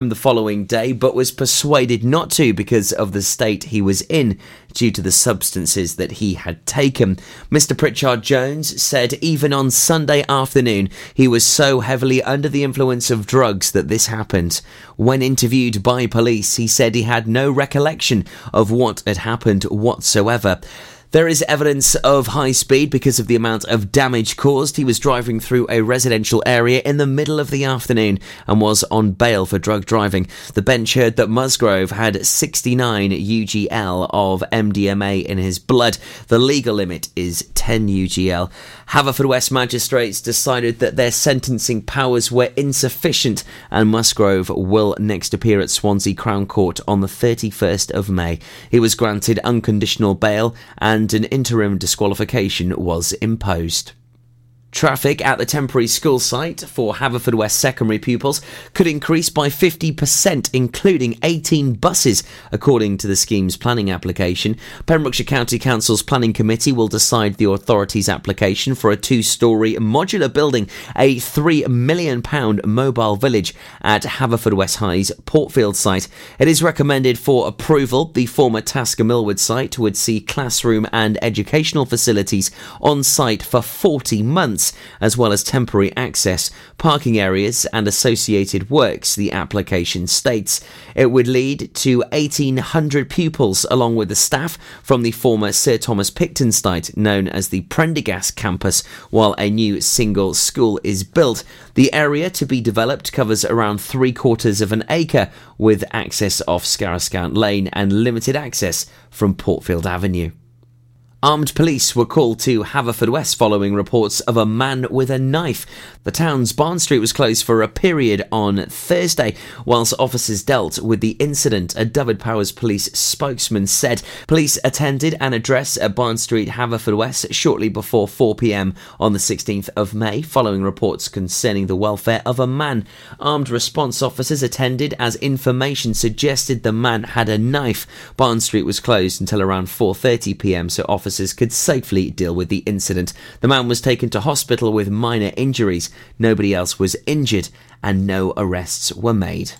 the following day, but was persuaded not to because of the state he was in due to the substances that he had taken. Mr. Pritchard Jones said even on Sunday afternoon he was so heavily under the influence of drugs that this happened. When interviewed by police, he said he had no recollection of what had happened whatsoever. There is evidence of high speed because of the amount of damage caused. He was driving through a residential area in the middle of the afternoon and was on bail for drug driving. The bench heard that Musgrove had 69 UGL of MDMA in his blood. The legal limit is 10 UGL. Haverfordwest magistrates decided that their sentencing powers were insufficient and Musgrove will next appear at Swansea Crown Court on the 31st of May. He was granted unconditional bail and and an interim disqualification was imposed. Traffic at the temporary school site for Haverfordwest secondary pupils could increase by 50%, including 18 buses, according to the scheme's planning application. Pembrokeshire County Council's Planning Committee will decide the authority's application for a two story modular building, a £3 million mobile village at Haverfordwest High's Portfield site. It is recommended for approval. The former Tasker Milward site would see classroom and educational facilities on site for 40 months as well as temporary access, parking areas, and associated works, the application states. It would lead to 1,800 pupils, along with the staff from the former Sir Thomas Picton site, known as the Prendergast campus, while a new single school is built. The area to be developed covers around three quarters of an acre, with access off Scarrowscant Lane and limited access from Portfield Avenue. Armed police were called to Haverfordwest following reports of a man with a knife. The town's Barn Street was closed for a period on Thursday whilst officers dealt with the incident. A Dyfed-Powys police spokesman said police attended an address at Barn Street, Haverfordwest shortly before 4 pm on the 16th of May following reports concerning the welfare of a man. Armed response officers attended as information suggested the man had a knife. Barn Street was closed until around 4:30 pm so officers officers could safely deal with the incident. The man was taken to hospital with minor injuries. Nobody else was injured, and no arrests were made.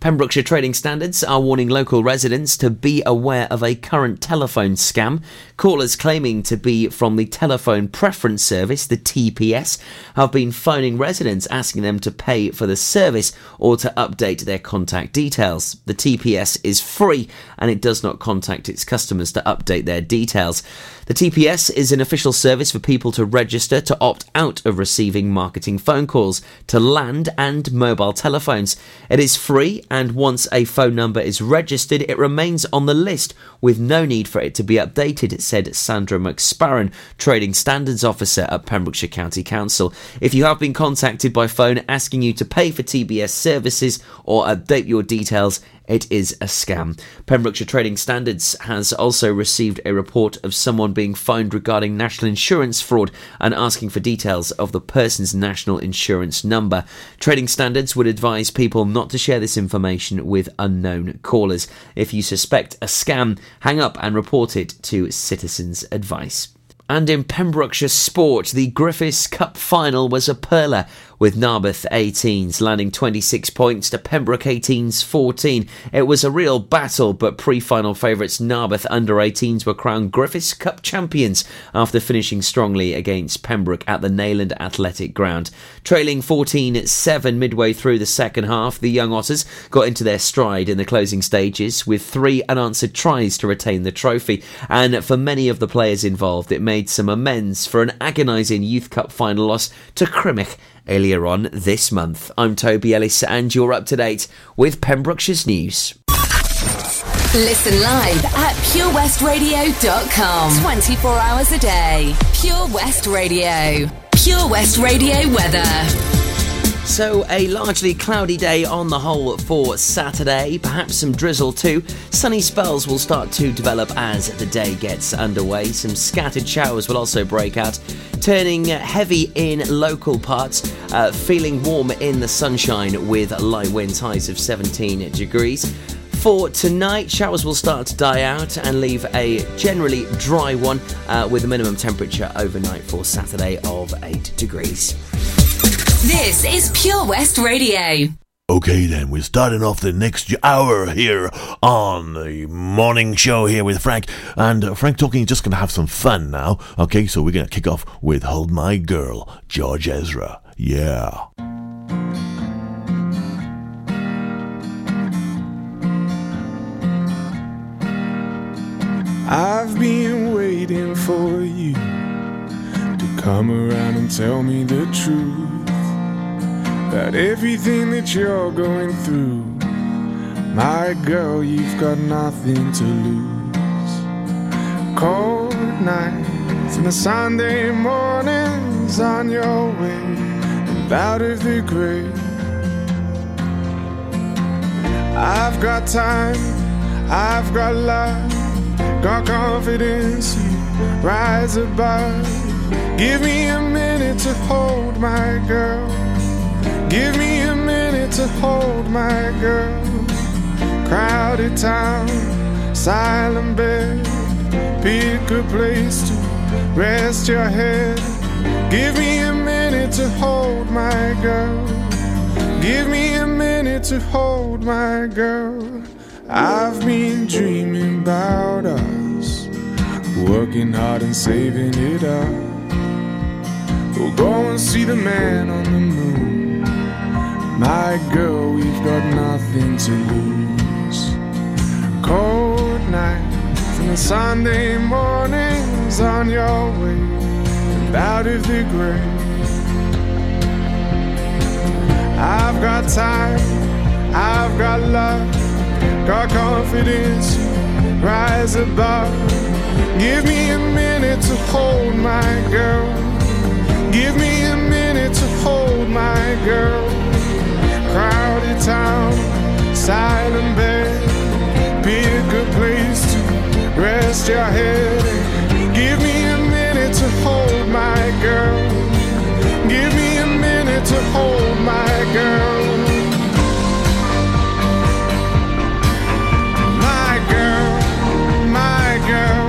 Pembrokeshire Trading Standards are warning local residents to be aware of a current telephone scam. Callers claiming to be from the Telephone Preference Service, the TPS, have been phoning residents asking them to pay for the service or to update their contact details. The TPS is free and it does not contact its customers to update their details. The TPS is an official service for people to register to opt out of receiving marketing phone calls to land and mobile telephones. It is free, and once a phone number is registered, it remains on the list with no need for it to be updated, said Sandra McSparron, Trading Standards Officer at Pembrokeshire County Council. If you have been contacted by phone asking you to pay for TPS services or update your details, it is a scam. Pembrokeshire Trading Standards has also received a report of someone being fined regarding national insurance fraud and asking for details of the person's national insurance number. Trading Standards would advise people not to share this information with unknown callers. If you suspect a scam, hang up and report it to Citizens Advice. And in Pembrokeshire sport, the Griffiths Cup final was a perler with Narberth 18s landing 26 points to Pembroke 18s 14. It was a real battle, but pre final favourites Narberth under 18s were crowned Griffiths Cup champions after finishing strongly against Pembroke at the Neyland Athletic Ground. Trailing 14 7 midway through the second half, the Young Otters got into their stride in the closing stages with three unanswered tries to retain the trophy. And for many of the players involved, it made some amends for an agonising Youth Cup final loss to Crymych earlier on this month. I'm Toby Ellis, and you're up to date with Pembrokeshire's news. Listen live at purewestradio.com 24 hours a day. Pure West Radio. Pure West Radio weather. So, a largely cloudy day on the whole for Saturday, perhaps some drizzle too. Sunny spells will start to develop as the day gets underway. Some scattered showers will also break out, turning heavy in local parts, uh, feeling warm in the sunshine with light winds, highs of 17 degrees. For tonight, showers will start to die out and leave a generally dry one uh, with a minimum temperature overnight for Saturday of 8 degrees. This is Pure West Radio. Okay, then, we're starting off the next hour here on the morning show here with Frank. And uh, Frank Talking is just going to have some fun now. Okay, so we're going to kick off with Hold My Girl, George Ezra. Yeah. I've been waiting for you to come around and tell me the truth about everything that you're going through. My girl, you've got nothing to lose. Cold nights and the Sunday mornings on your way and out of the grave. I've got time, I've got love, got confidence. You rise above. Give me a minute to hold my girl. Give me a minute to hold my girl. Crowded town, silent bed. Pick a place to rest your head. Give me a minute to hold my girl. Give me a minute to hold my girl. I've been dreaming about us, working hard and saving it up. We'll go and see the man on the moon. My girl, we've got nothing to lose. Cold nights and Sunday mornings on your way out of the grave. I've got time, I've got love, got confidence, rise above. Give me a minute to hold my girl. Give me a minute to hold my girl crowded town, silent bed. Pick a place to rest your head. Give me a minute to hold my girl. Give me a minute to hold my girl. My girl, my girl.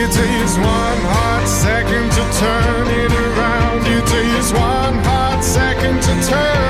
It takes one hot second to turn it around. It takes one hot second to turn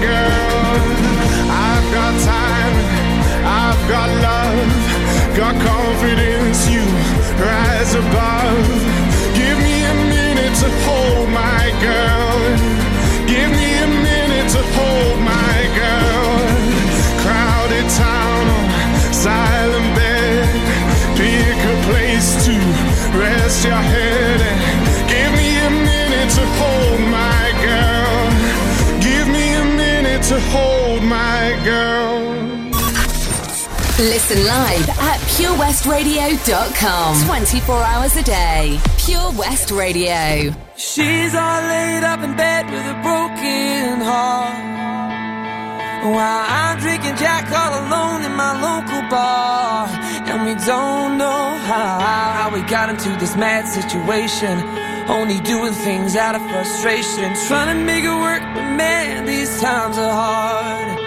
girl. I've got time, I've got love, got confidence. You rise above. Give me a minute to hold my girl. Give me a minute to hold my girl. Crowded town, bed. Listen live at purewestradio.com. 24 hours a day. Pure West Radio. She's all laid up in bed with a broken heart. While I'm drinking Jack all alone in my local bar. And we don't know how, how we got into this mad situation. Only doing things out of frustration. Trying to make it work, but man, these times are hard.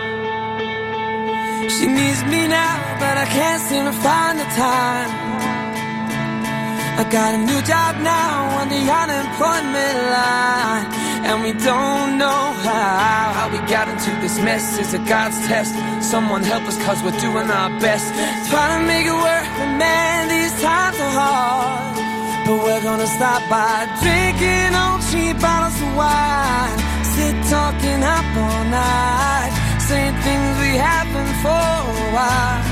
She needs me now, but I can't seem to find the time. I got a new job now on the unemployment line. And we don't know how, how we got into this mess. is a God's test. Someone help us cause we're doing our best. Trying to make it work, but man, these times are hard. But we're gonna stop by drinking on cheap bottles of wine. Sit talking up all night. Saying things we haven't for a while.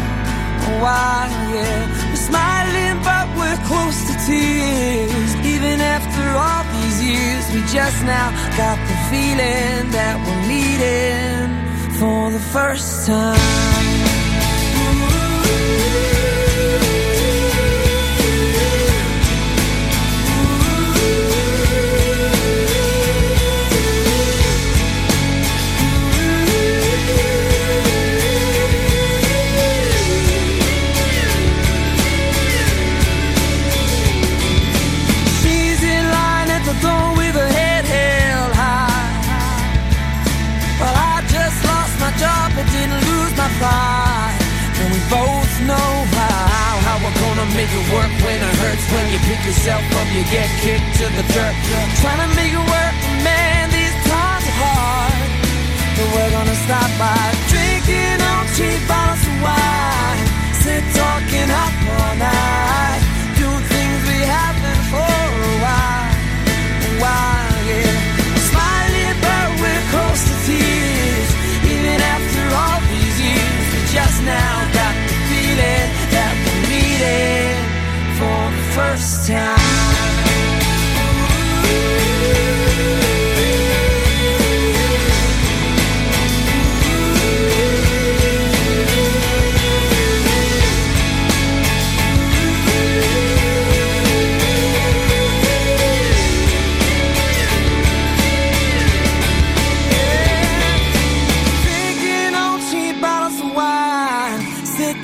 A while, yeah. We're smiling, but we're close to tears. Even after all these years, we just now got the feeling that we're meeting for the first time. Make it work when it hurts. When you pick yourself up, you get kicked to the dirt. Trying to make it work, man, these times are hard. But we're gonna stop by drinking on cheap bottles of wine. Sit talking up all night. Doing things we haven't for a while. A while, yeah. Smiling, but we're close to tears. Even after all these years, we just now got first time.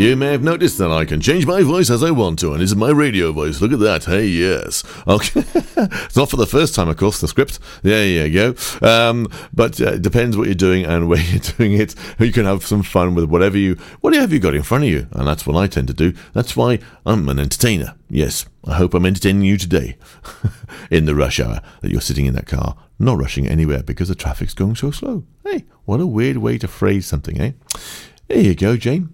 You may have noticed that I can change my voice as I want to, and this is my radio voice. Look at that. Hey, yes. Okay. it's not for the first time, of course, the script. There you go. Um, but uh, it depends what you're doing and where you're doing it. You can have some fun with whatever you, whatever you got in front of you. And that's what I tend to do. That's why I'm an entertainer. Yes. I hope I'm entertaining you today in the rush hour that you're sitting in that car, not rushing anywhere because the traffic's going so slow. Hey, what a weird way to phrase something, eh? There you go, Jane.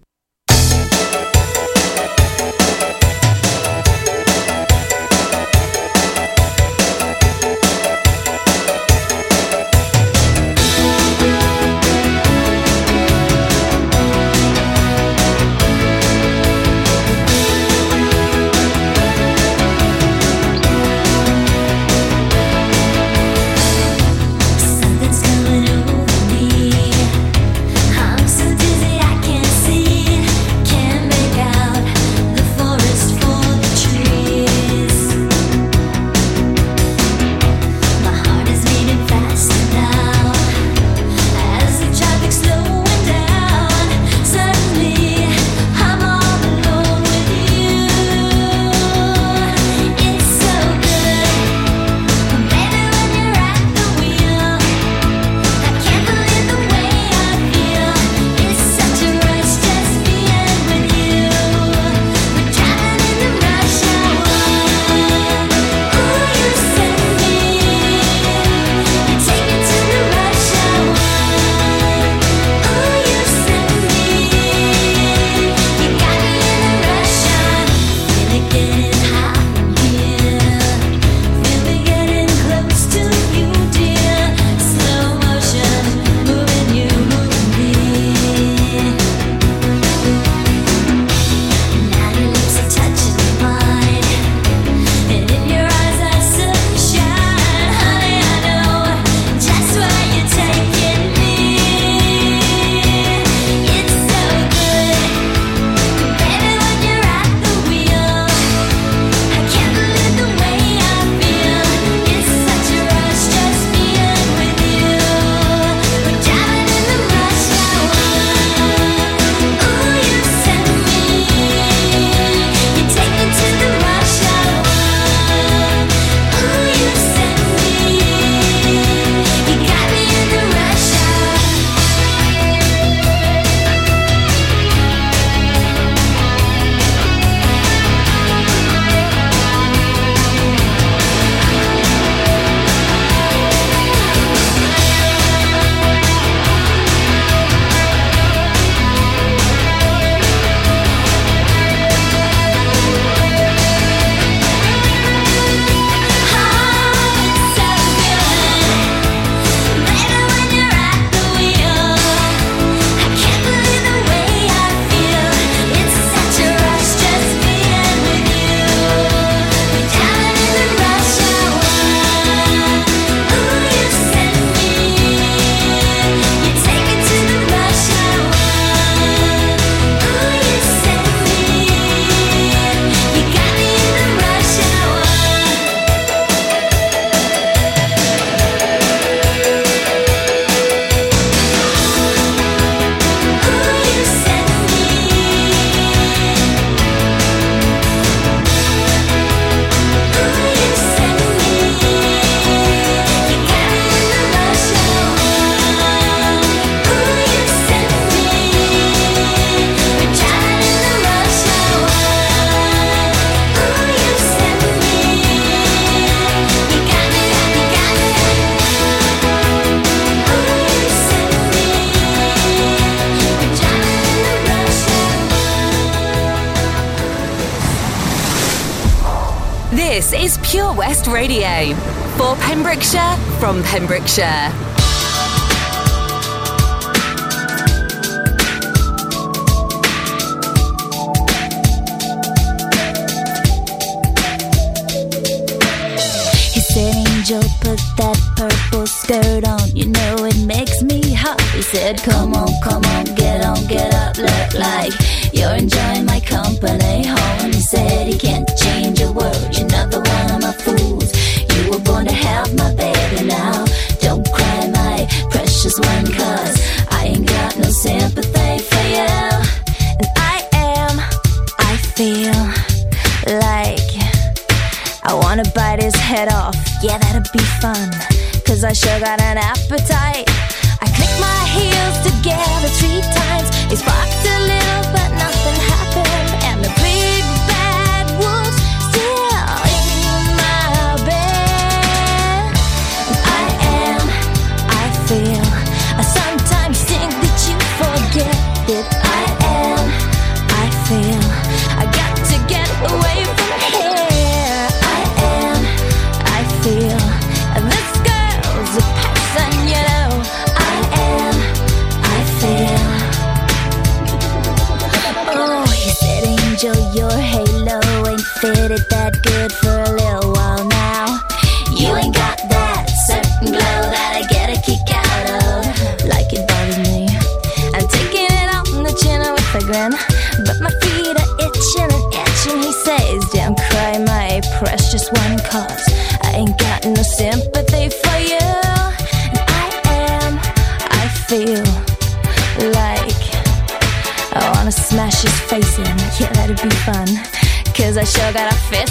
Pure West Radio for Pembrokeshire from Pembrokeshire. He said, Angel, put that purple skirt on. You know it makes me hot. He said, Come on, come on, get on, get up. Look like you're enjoying my company. Home. He said, He can't change a word. You're another one of my fools. You were born to have my baby now. Don't cry, my precious one, cause I ain't got no sympathy for you. And I am, I feel like. I wanna bite his head off, yeah, that'd be fun. Cause I sure got an appetite. I click my heels together three times. He sparked good for a little while now. You ain't got that certain glow that I get a kick out of. Like it bothers me. I'm taking it on the chin with a grin. But my feet are itching and itching. He says, Don't cry, my precious one, cause I ain't got no sympathy for you. And I am, I feel like I wanna smash his face in. Yeah, that'd be fun. Cause I sure got a fist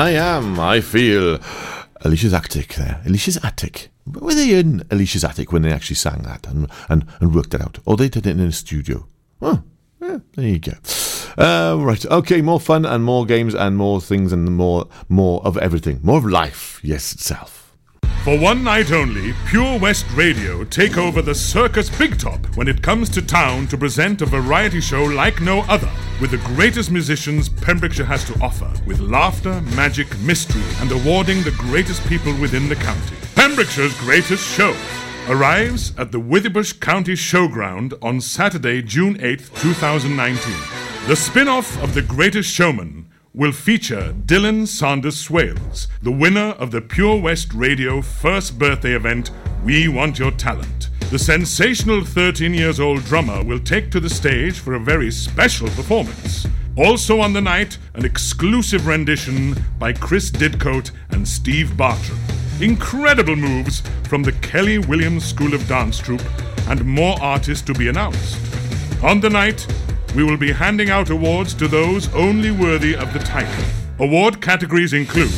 I am, I feel. Alisha's attic there. Alisha's attic. Were they in Alisha's attic when they actually sang that and, and, and worked it out? Or they did it in a studio? Oh, yeah, there you go. Uh, right, okay, more fun and more games and more things and more more of everything. More of life, yes, itself. For one night only, Pure West Radio take over the Circus Big Top when it comes to town to present a variety show like no other, with the greatest musicians Pembrokeshire has to offer, with laughter, magic, mystery, and awarding the greatest people within the county. Pembrokeshire's greatest show arrives at the Withybush County Showground on Saturday, June 8th, 2019. The spin off of The Greatest Showman will feature Dylan Sanders Swales, the winner of the Pure West Radio first birthday event, We Want Your Talent. The sensational 13 years old drummer will take to the stage for a very special performance. Also on the night, an exclusive rendition by Chris Didcote and Steve Bartram. Incredible moves from the Kelly Williams School of Dance Troupe, and more artists to be announced. On the night, we will be handing out awards to those only worthy of the title. Award categories include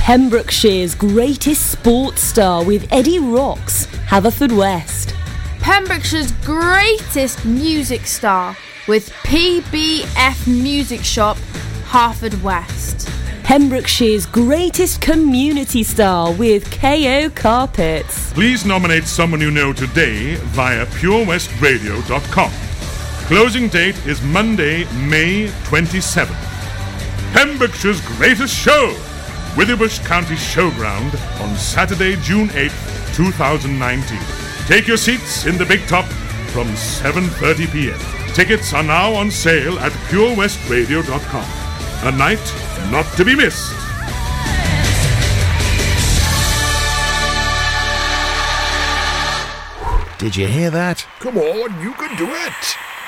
Pembrokeshire's greatest sports star with Eddie Rocks, Haverfordwest. Pembrokeshire's greatest music star with PBF Music Shop, Haverfordwest. Pembrokeshire's greatest community star with KO Carpets. Please nominate someone you know today via purewestradio.com. Closing date is Monday, May 27th. Pembrokeshire's greatest show, Withybush County Showground on Saturday, June 8th, 2019. Take your seats in the Big Top from 7:30 p.m. Tickets are now on sale at purewestradio.com. A night not to be missed. Did you hear that? Come on, you can do it.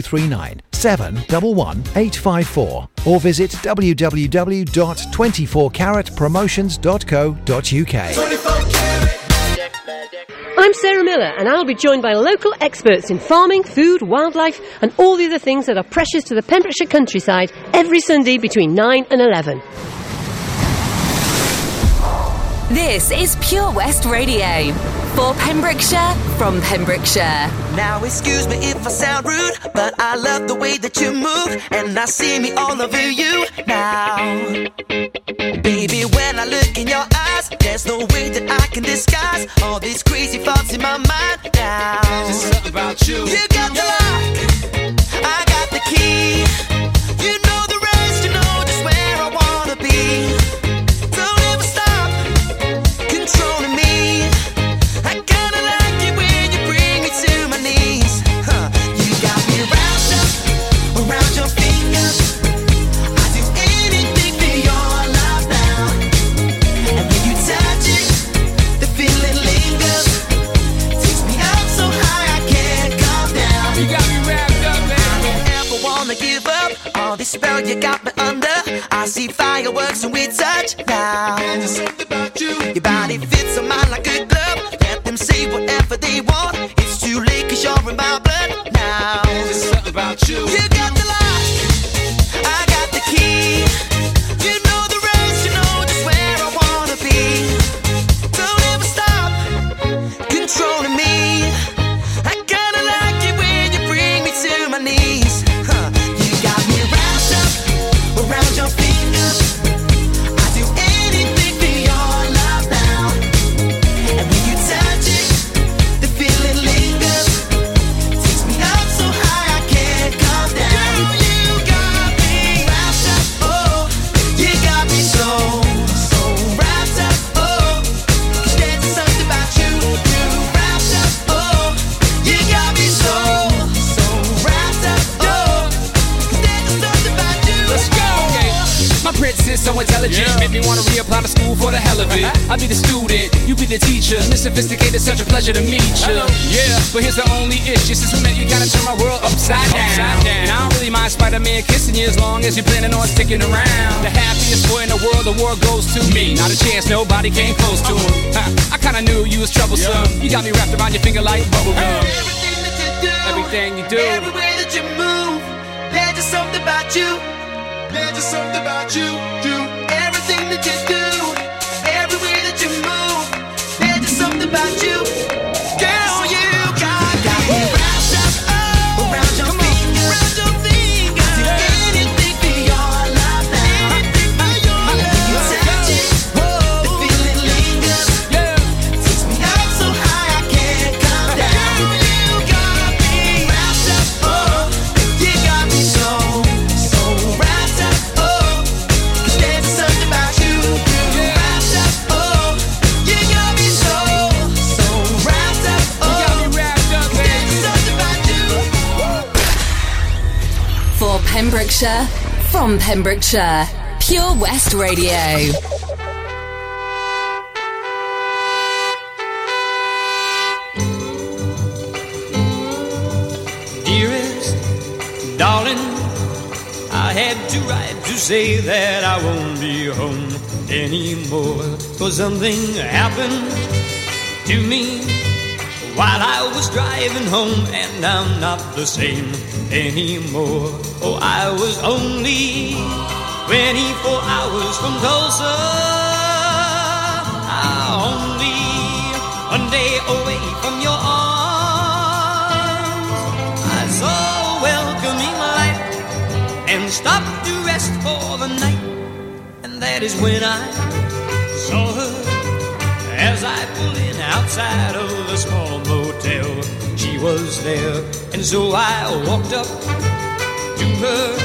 01239 711 854 or visit www.24caratpromotions.co.uk. I'm Sarah Miller, and I'll be joined by local experts in farming, food, wildlife, and all the other things that are precious to the Pembrokeshire countryside every Sunday between 9 and 11. This is Pure West Radio. For Pembrokeshire, from Pembrokeshire. Now, excuse me if I sound rude, but I love the way that you move, and I see me all over you now. Baby, when I look in your eyes, there's no way that I can disguise all these crazy thoughts in my mind now. Just something about you. You got the lock, I got the key. You know spell you got me under. I see fireworks when we touch now. There's something about you. Your body fits on mine like a glove. Let them say whatever they want. It's too late cause you're in my blood now. There's something about you. You student, you be the teacher. Miss Sophisticated, such a pleasure to meet you. Yeah, but here's the only issue. Since we met, you gotta turn my world upside down. And I don't really mind Spider-Man kissing you as long as you're planning on sticking around. The happiest boy in the world, the world goes to me. Not a chance, nobody came close to him. Ha, I kinda knew you was troublesome. You got me wrapped around your finger like bubblegum. Everything that you do, Everything you do. every way that you move, there's just something about you. There's just something about you, Do everything that you do, about you, Pembrokeshire, from Pembrokeshire, Pure West Radio. Dearest, darling, I had to write to say that I won't be home anymore. For something happened to me while I was driving home, and I'm not the same anymore. Oh, I was only 24 hours from Tulsa. Only one day away from your arms. I saw a welcoming light and stopped to rest for the night. And that is when I saw her as I pulled in outside of the small motel. She was there, and so I walked up to her,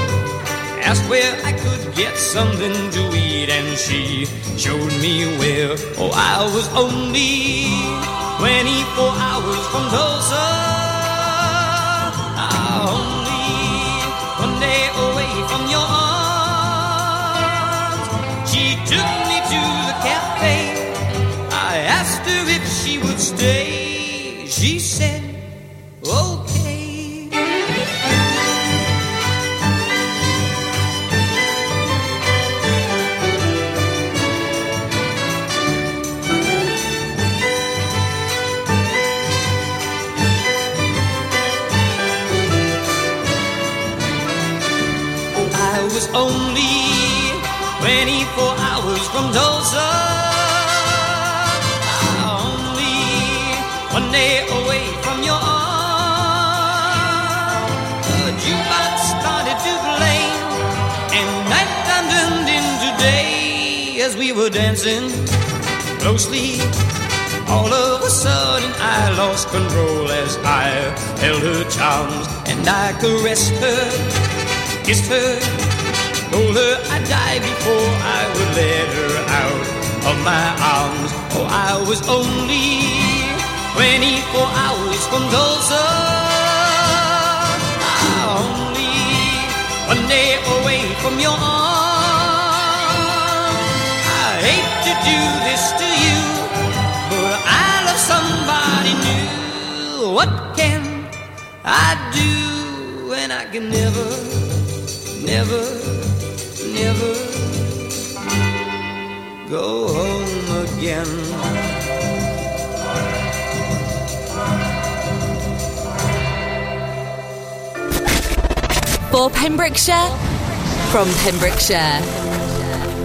asked where I could get something to eat, and she showed me where. Oh, I was only 24 hours from Tulsa. Ah, only one day away from your arms. She took me to the cafe. I asked her if she would stay. She said, okay. I was only 24 hours from Tulsa. Were dancing closely. All of a sudden, I lost control as I held her charms and I caressed her, kissed her, told her I'd die before I would let her out of my arms. Oh, I was only 24 hours from Tulsa. Only one day away from your arms. Hate to do this to you, but I love somebody new. What can I do when I can never, never, never go home again? For Pembrokeshire, from Pembrokeshire.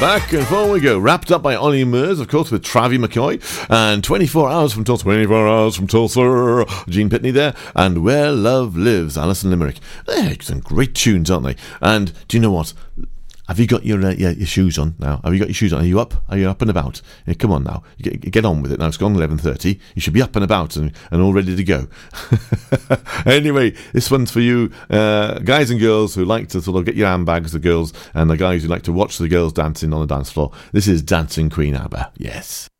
Back and forward we go. Wrapped up by Ollie Murs, of course, with Travie McCoy. And 24 hours from Tulsa. 24 hours from Tulsa. Gene Pitney there. And Where Love Lives, Alison Limerick. They're some great tunes, aren't they? And do you know what? Have you got your, uh, your your shoes on now? Have you got your shoes on? Are you up? Are you up and about? Yeah, come on now, get, get on with it now. It's gone eleven thirty. You should be up and about and, and all ready to go. anyway, this one's for you, uh, guys and girls who like to sort of get your handbags, the girls, and the guys who like to watch the girls dancing on the dance floor. This is Dancing Queen ABBA. Yes.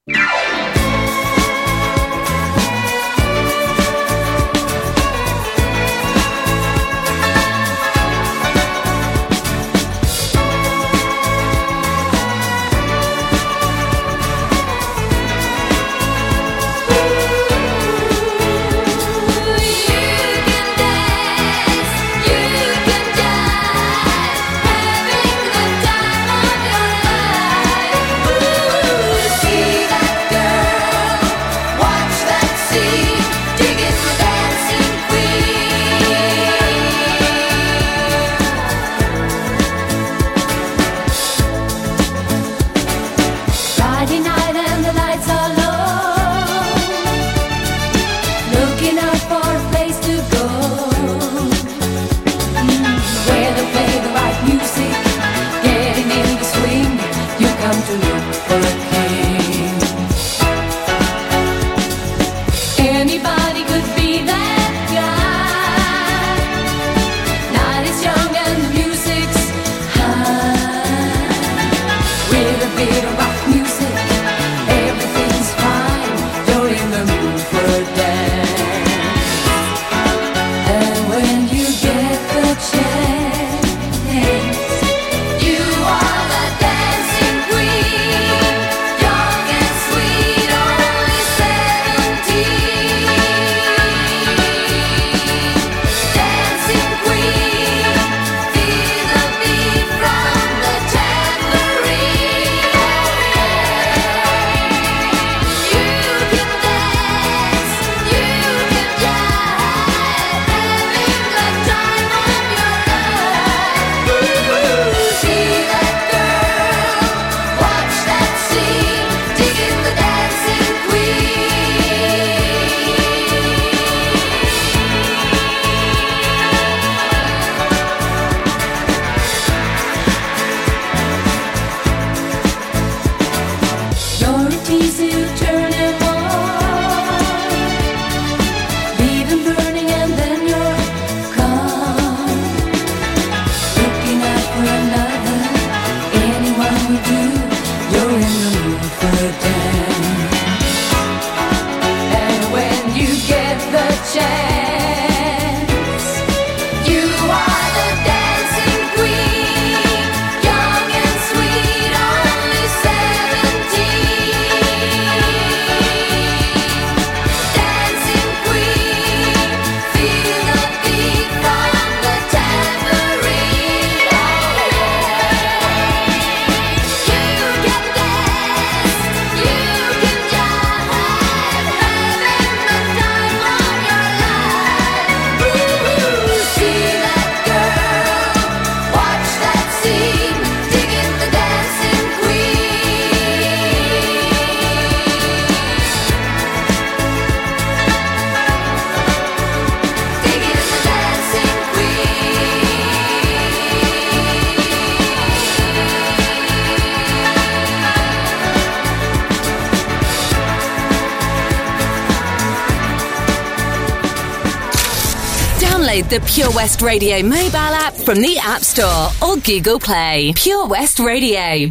The Pure West Radio mobile app from the App Store or Google Play. Pure West Radio.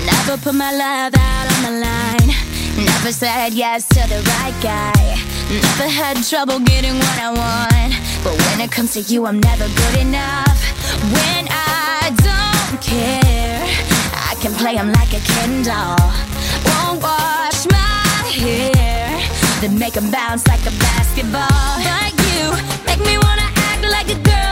Never put my love out on the line. Never said yes to the right guy. Never had trouble getting what I want. But when it comes to you, I'm never good enough. When care, I can play 'em like a Ken doll. Won't wash my hair, then make 'em bounce like a basketball. Like you, make me wanna act like a girl.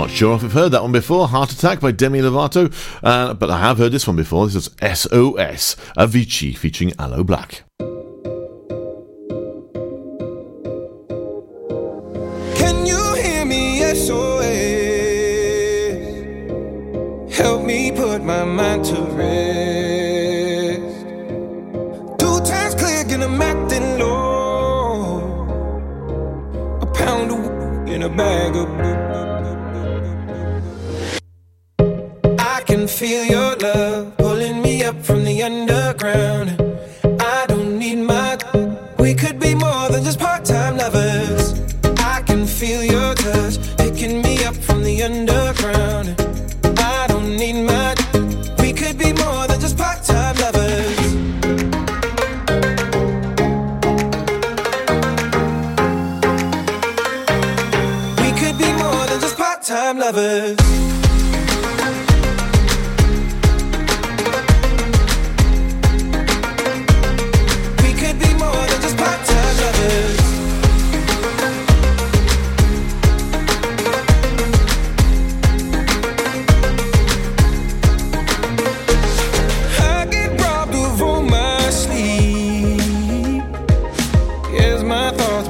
Not sure if I've heard that one before. Heart Attack by Demi Lovato, uh, but I have heard this one before. This is SOS Avicii featuring Aloe Blacc. Can you hear me? SOS. Help me put my mind to rest. Two times clear, low. A pound of in a bag of. feel your love pulling me up from the underground. I don't need my. We could be more.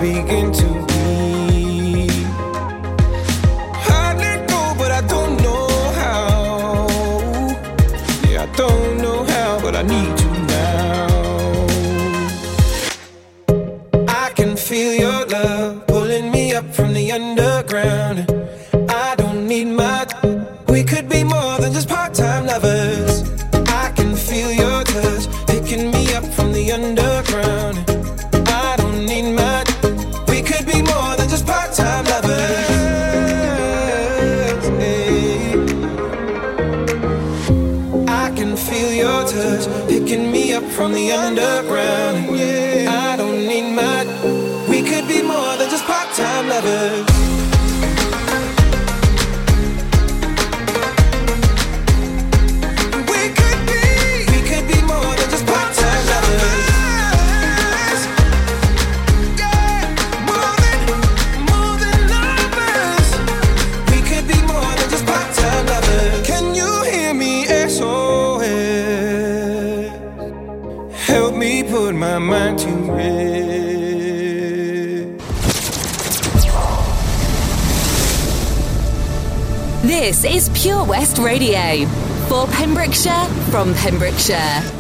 begin. Pembrokeshire.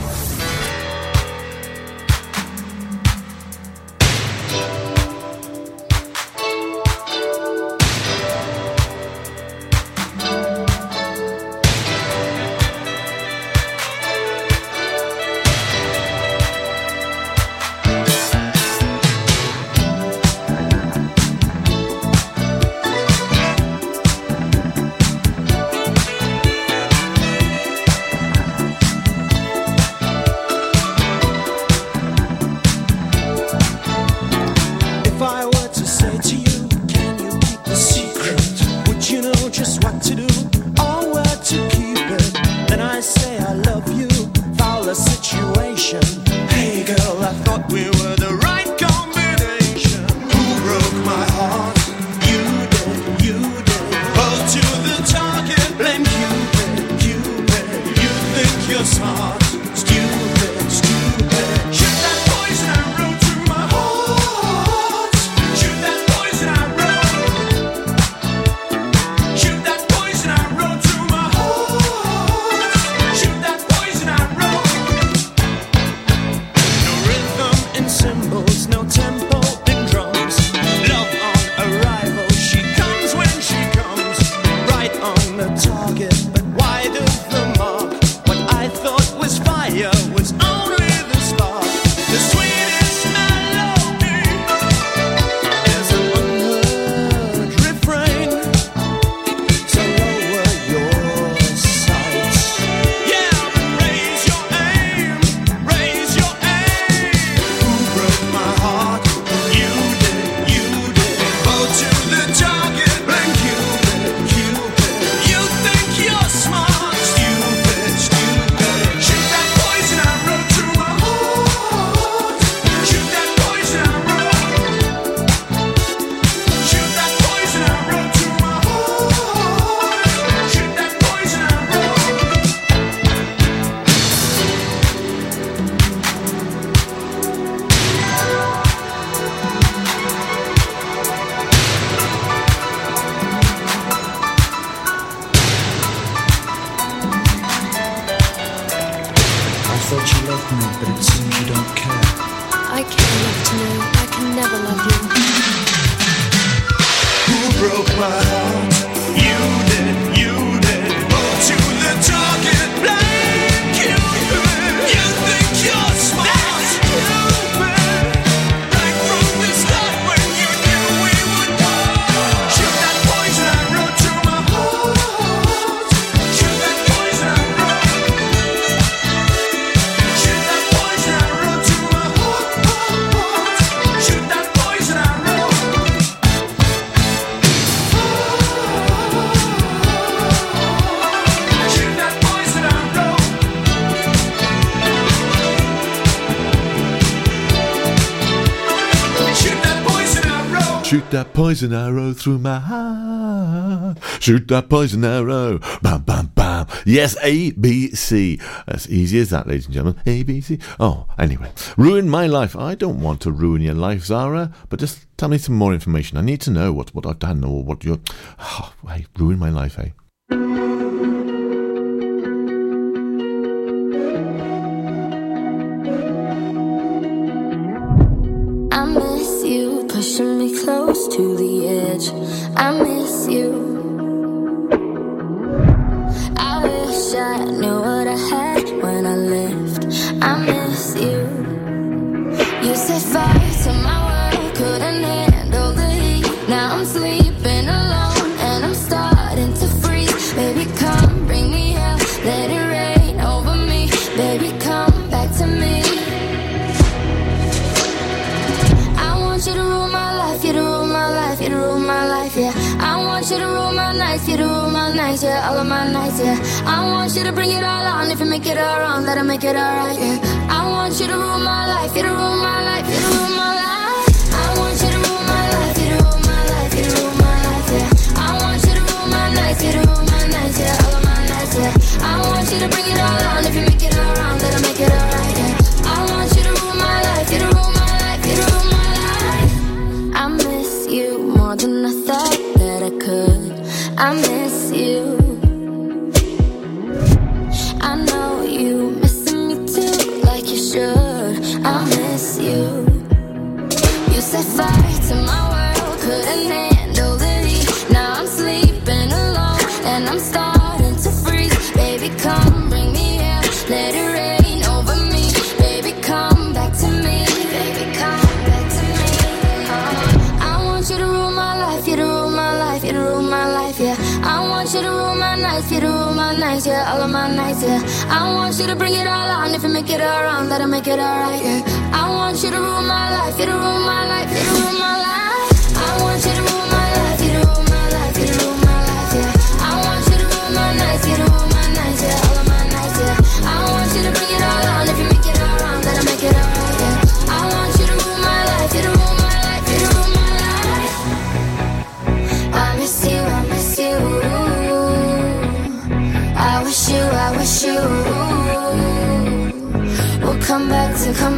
poison arrow through my heart. Shoot that poison arrow. Bam, bam, bam. Yes, A, B, C. As easy as that, ladies and gentlemen. A, B, C. Oh, anyway. Ruin my life. I don't want to ruin your life, Zara, but just tell me some more information. I need to know what, what I've done or what you're. Oh, hey, ruin my life, eh? close to the edge. I miss you. I wish I knew what I had. yeah, all of my nights, yeah. I want you to bring it all on. If you make it all wrong, let it make it all right, yeah. I want you to rule my life, you to rule my life, you to rule my life. I want you to rule my life, you to rule my life, you to rule my life, yeah. I want you to rule my nights, you to rule my nights, yeah. All of my nights, yeah. I want you to bring it all on. If you I want you to bring it all on. If you make it all wrong, that'll make it all right, yeah. I want you to rule my life, you to rule my life.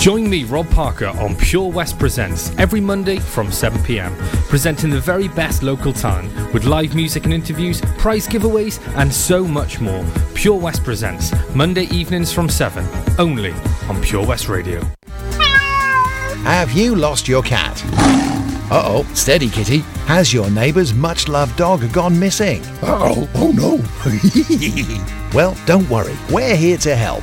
Join me, Rob Parker, on Pure West Presents every Monday from 7 pm, presenting the very best local talent with live music and interviews, prize giveaways, and so much more. Pure West Presents, Monday evenings from 7, only on Pure West Radio. Have you lost your cat? Uh oh, steady kitty. Has your neighbour's much loved dog gone missing? Uh oh, oh no. well, don't worry, we're here to help.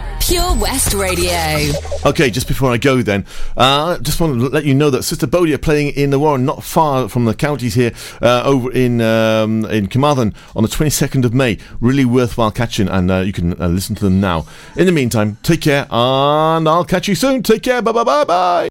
Pure West Radio. Okay, just before I go, then, uh, just want to let you know that Sister Bodie are playing in the Warren, not far from the counties here, uh, over in um, in Carmarthen on the 22nd of May. Really worthwhile catching, and uh, you can uh, listen to them now. In the meantime, take care, and I'll catch you soon. Take care. Bye bye bye bye.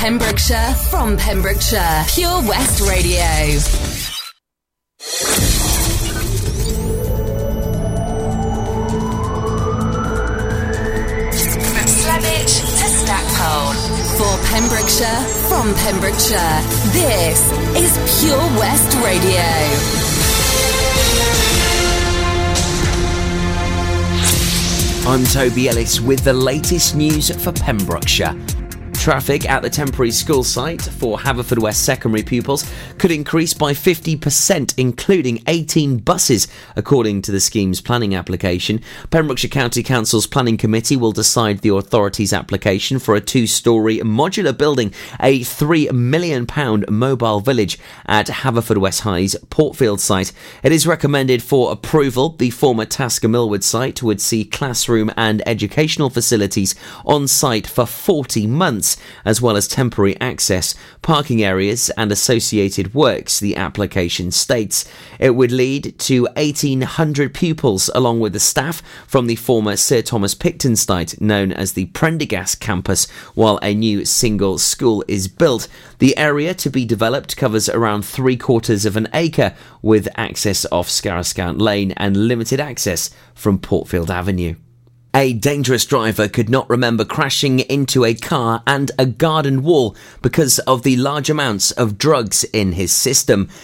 Pembrokeshire, from Pembrokeshire, Pure West Radio. For Pembrokeshire, from Pembrokeshire, this is Pure West Radio. I'm Toby Ellis with the latest news for Pembrokeshire. Traffic at the temporary school site for Haverfordwest secondary pupils could increase by 50%, including 18 buses, according to the scheme's planning application. Pembrokeshire County Council's Planning Committee will decide the authority's application for a two story modular building, a £3 million mobile village at Haverfordwest High's Portfield site. It is recommended for approval. The former Tasker Milward site would see classroom and educational facilities on site for 40 months, as well as temporary access, parking areas, and associated works, the application states. It would lead to 1,800 pupils, along with the staff from the former Sir Thomas Picton site, known as the Prendergast campus, while a new single school is built. The area to be developed covers around three quarters of an acre, with access off Scarrowscant Lane and limited access from Portfield Avenue. A dangerous driver could not remember crashing into a car and a garden wall because of the large amounts of drugs in his system.